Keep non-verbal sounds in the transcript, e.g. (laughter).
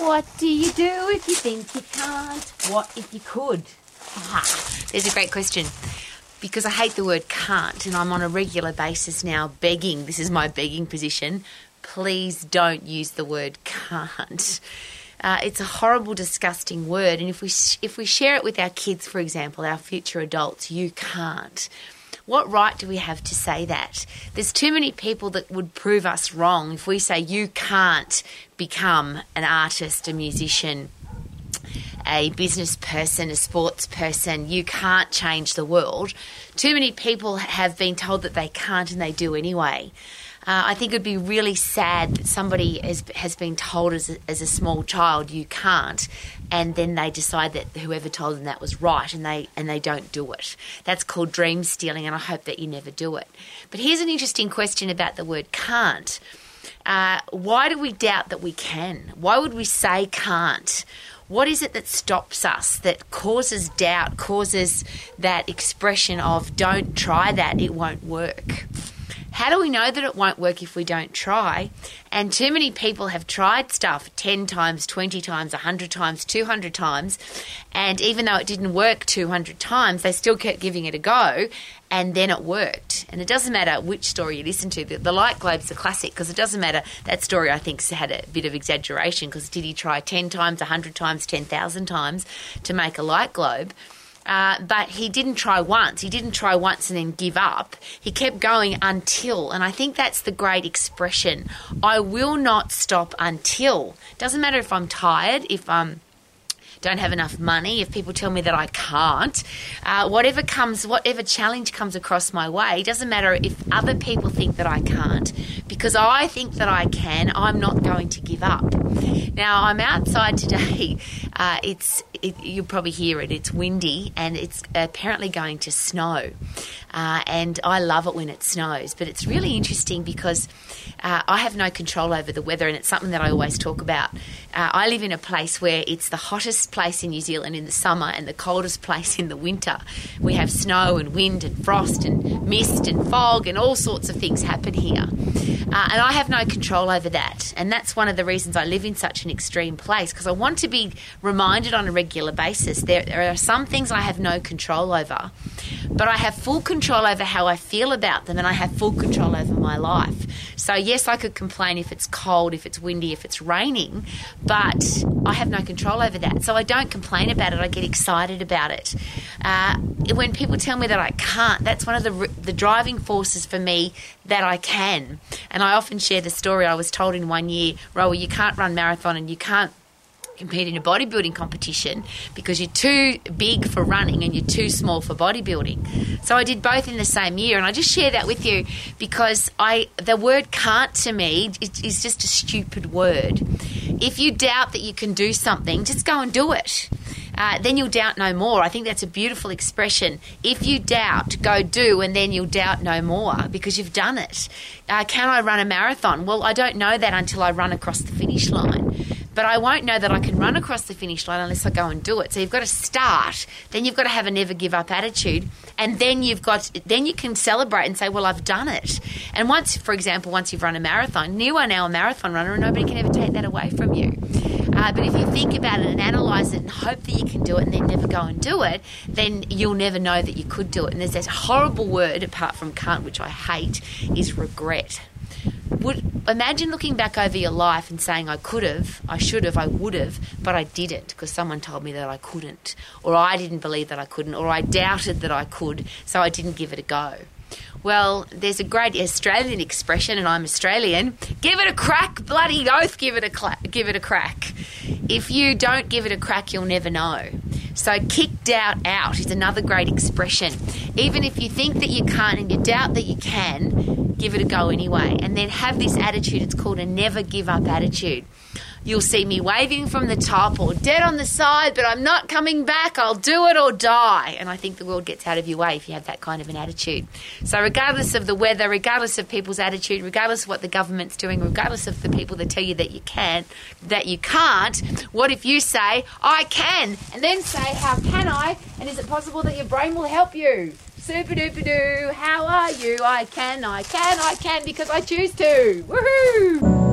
What do you do if you think you can't? What if you could? Ah, there's a great question. Because I hate the word can't, and I'm on a regular basis now begging, this is my begging position, please don't use the word can't. Uh, it's a horrible, disgusting word, and if we if we share it with our kids, for example, our future adults, you can't. What right do we have to say that? There's too many people that would prove us wrong if we say you can't become an artist, a musician, a business person, a sports person, you can't change the world. Too many people have been told that they can't and they do anyway. Uh, I think it would be really sad that somebody has, has been told as a, as a small child you can't, and then they decide that whoever told them that was right, and they and they don't do it. That's called dream stealing, and I hope that you never do it. But here's an interesting question about the word can't. Uh, why do we doubt that we can? Why would we say can't? What is it that stops us, that causes doubt, causes that expression of don't try that, it won't work? How do we know that it won't work if we don't try? And too many people have tried stuff 10 times, 20 times, 100 times, 200 times. And even though it didn't work 200 times, they still kept giving it a go. And then it worked. And it doesn't matter which story you listen to. The, the Light Globe's a classic because it doesn't matter. That story, I think, had a bit of exaggeration because did he try 10 times, 100 times, 10,000 times to make a light globe? Uh, but he didn't try once. He didn't try once and then give up. He kept going until, and I think that's the great expression. I will not stop until. Doesn't matter if I'm tired, if I'm don't have enough money, if people tell me that I can't, uh, whatever comes, whatever challenge comes across my way, doesn't matter if other people think that I can't, because I think that I can, I'm not going to give up. Now, I'm outside today. (laughs) Uh, it's it, you'll probably hear it. It's windy and it's apparently going to snow. Uh, and I love it when it snows, but it's really interesting because uh, I have no control over the weather, and it's something that I always talk about. Uh, I live in a place where it's the hottest place in New Zealand in the summer and the coldest (laughs) place in the winter. We have snow and wind and frost and mist and fog and all sorts of things happen here. Uh, and I have no control over that. And that's one of the reasons I live in such an extreme place because I want to be reminded on a regular basis. There, there are some things I have no control over, but I have full control over how I feel about them and I have full control over my life. So, yes, I could complain if it's cold, if it's windy, if it's raining, but I have no control over that. So, I don't complain about it, I get excited about it. Uh, when people tell me that I can't, that's one of the, the driving forces for me that I can. And I often share the story I was told in one year, Rowie, you can't run marathon and you can't compete in a bodybuilding competition because you're too big for running and you're too small for bodybuilding. So I did both in the same year, and I just share that with you because I the word "can't" to me is just a stupid word. If you doubt that you can do something, just go and do it. Uh, then you'll doubt no more. I think that's a beautiful expression. If you doubt, go do, and then you'll doubt no more because you've done it. Uh, can I run a marathon? Well, I don't know that until I run across the finish line but I won't know that I can run across the finish line unless I go and do it. So you've got to start, then you've got to have a never give up attitude, and then you've got then you can celebrate and say, "Well, I've done it." And once, for example, once you've run a marathon, you are now a marathon runner, and nobody can ever take that away from you. Uh, but if you think about it and analyze it and hope that you can do it and then never go and do it, then you'll never know that you could do it. And there's that horrible word, apart from can't, which I hate, is regret would imagine looking back over your life and saying I could have, I should have, I would have, but I didn't because someone told me that I couldn't, or I didn't believe that I couldn't, or I doubted that I could, so I didn't give it a go. Well, there's a great Australian expression, and I'm Australian. Give it a crack, bloody oath! Give it a cla- give it a crack. If you don't give it a crack, you'll never know. So, kick doubt out is another great expression. Even if you think that you can't and you doubt that you can, give it a go anyway. And then have this attitude. It's called a never give up attitude. You'll see me waving from the top or dead on the side, but I'm not coming back. I'll do it or die. And I think the world gets out of your way if you have that kind of an attitude. So, regardless of the weather, regardless of people's attitude, regardless of what the government's doing, regardless of the people that tell you that you can, that you can't, what if you say, I can? And then say, How can I? And is it possible that your brain will help you? Super duper doo, how are you? I can, I can, I can because I choose to. Woohoo!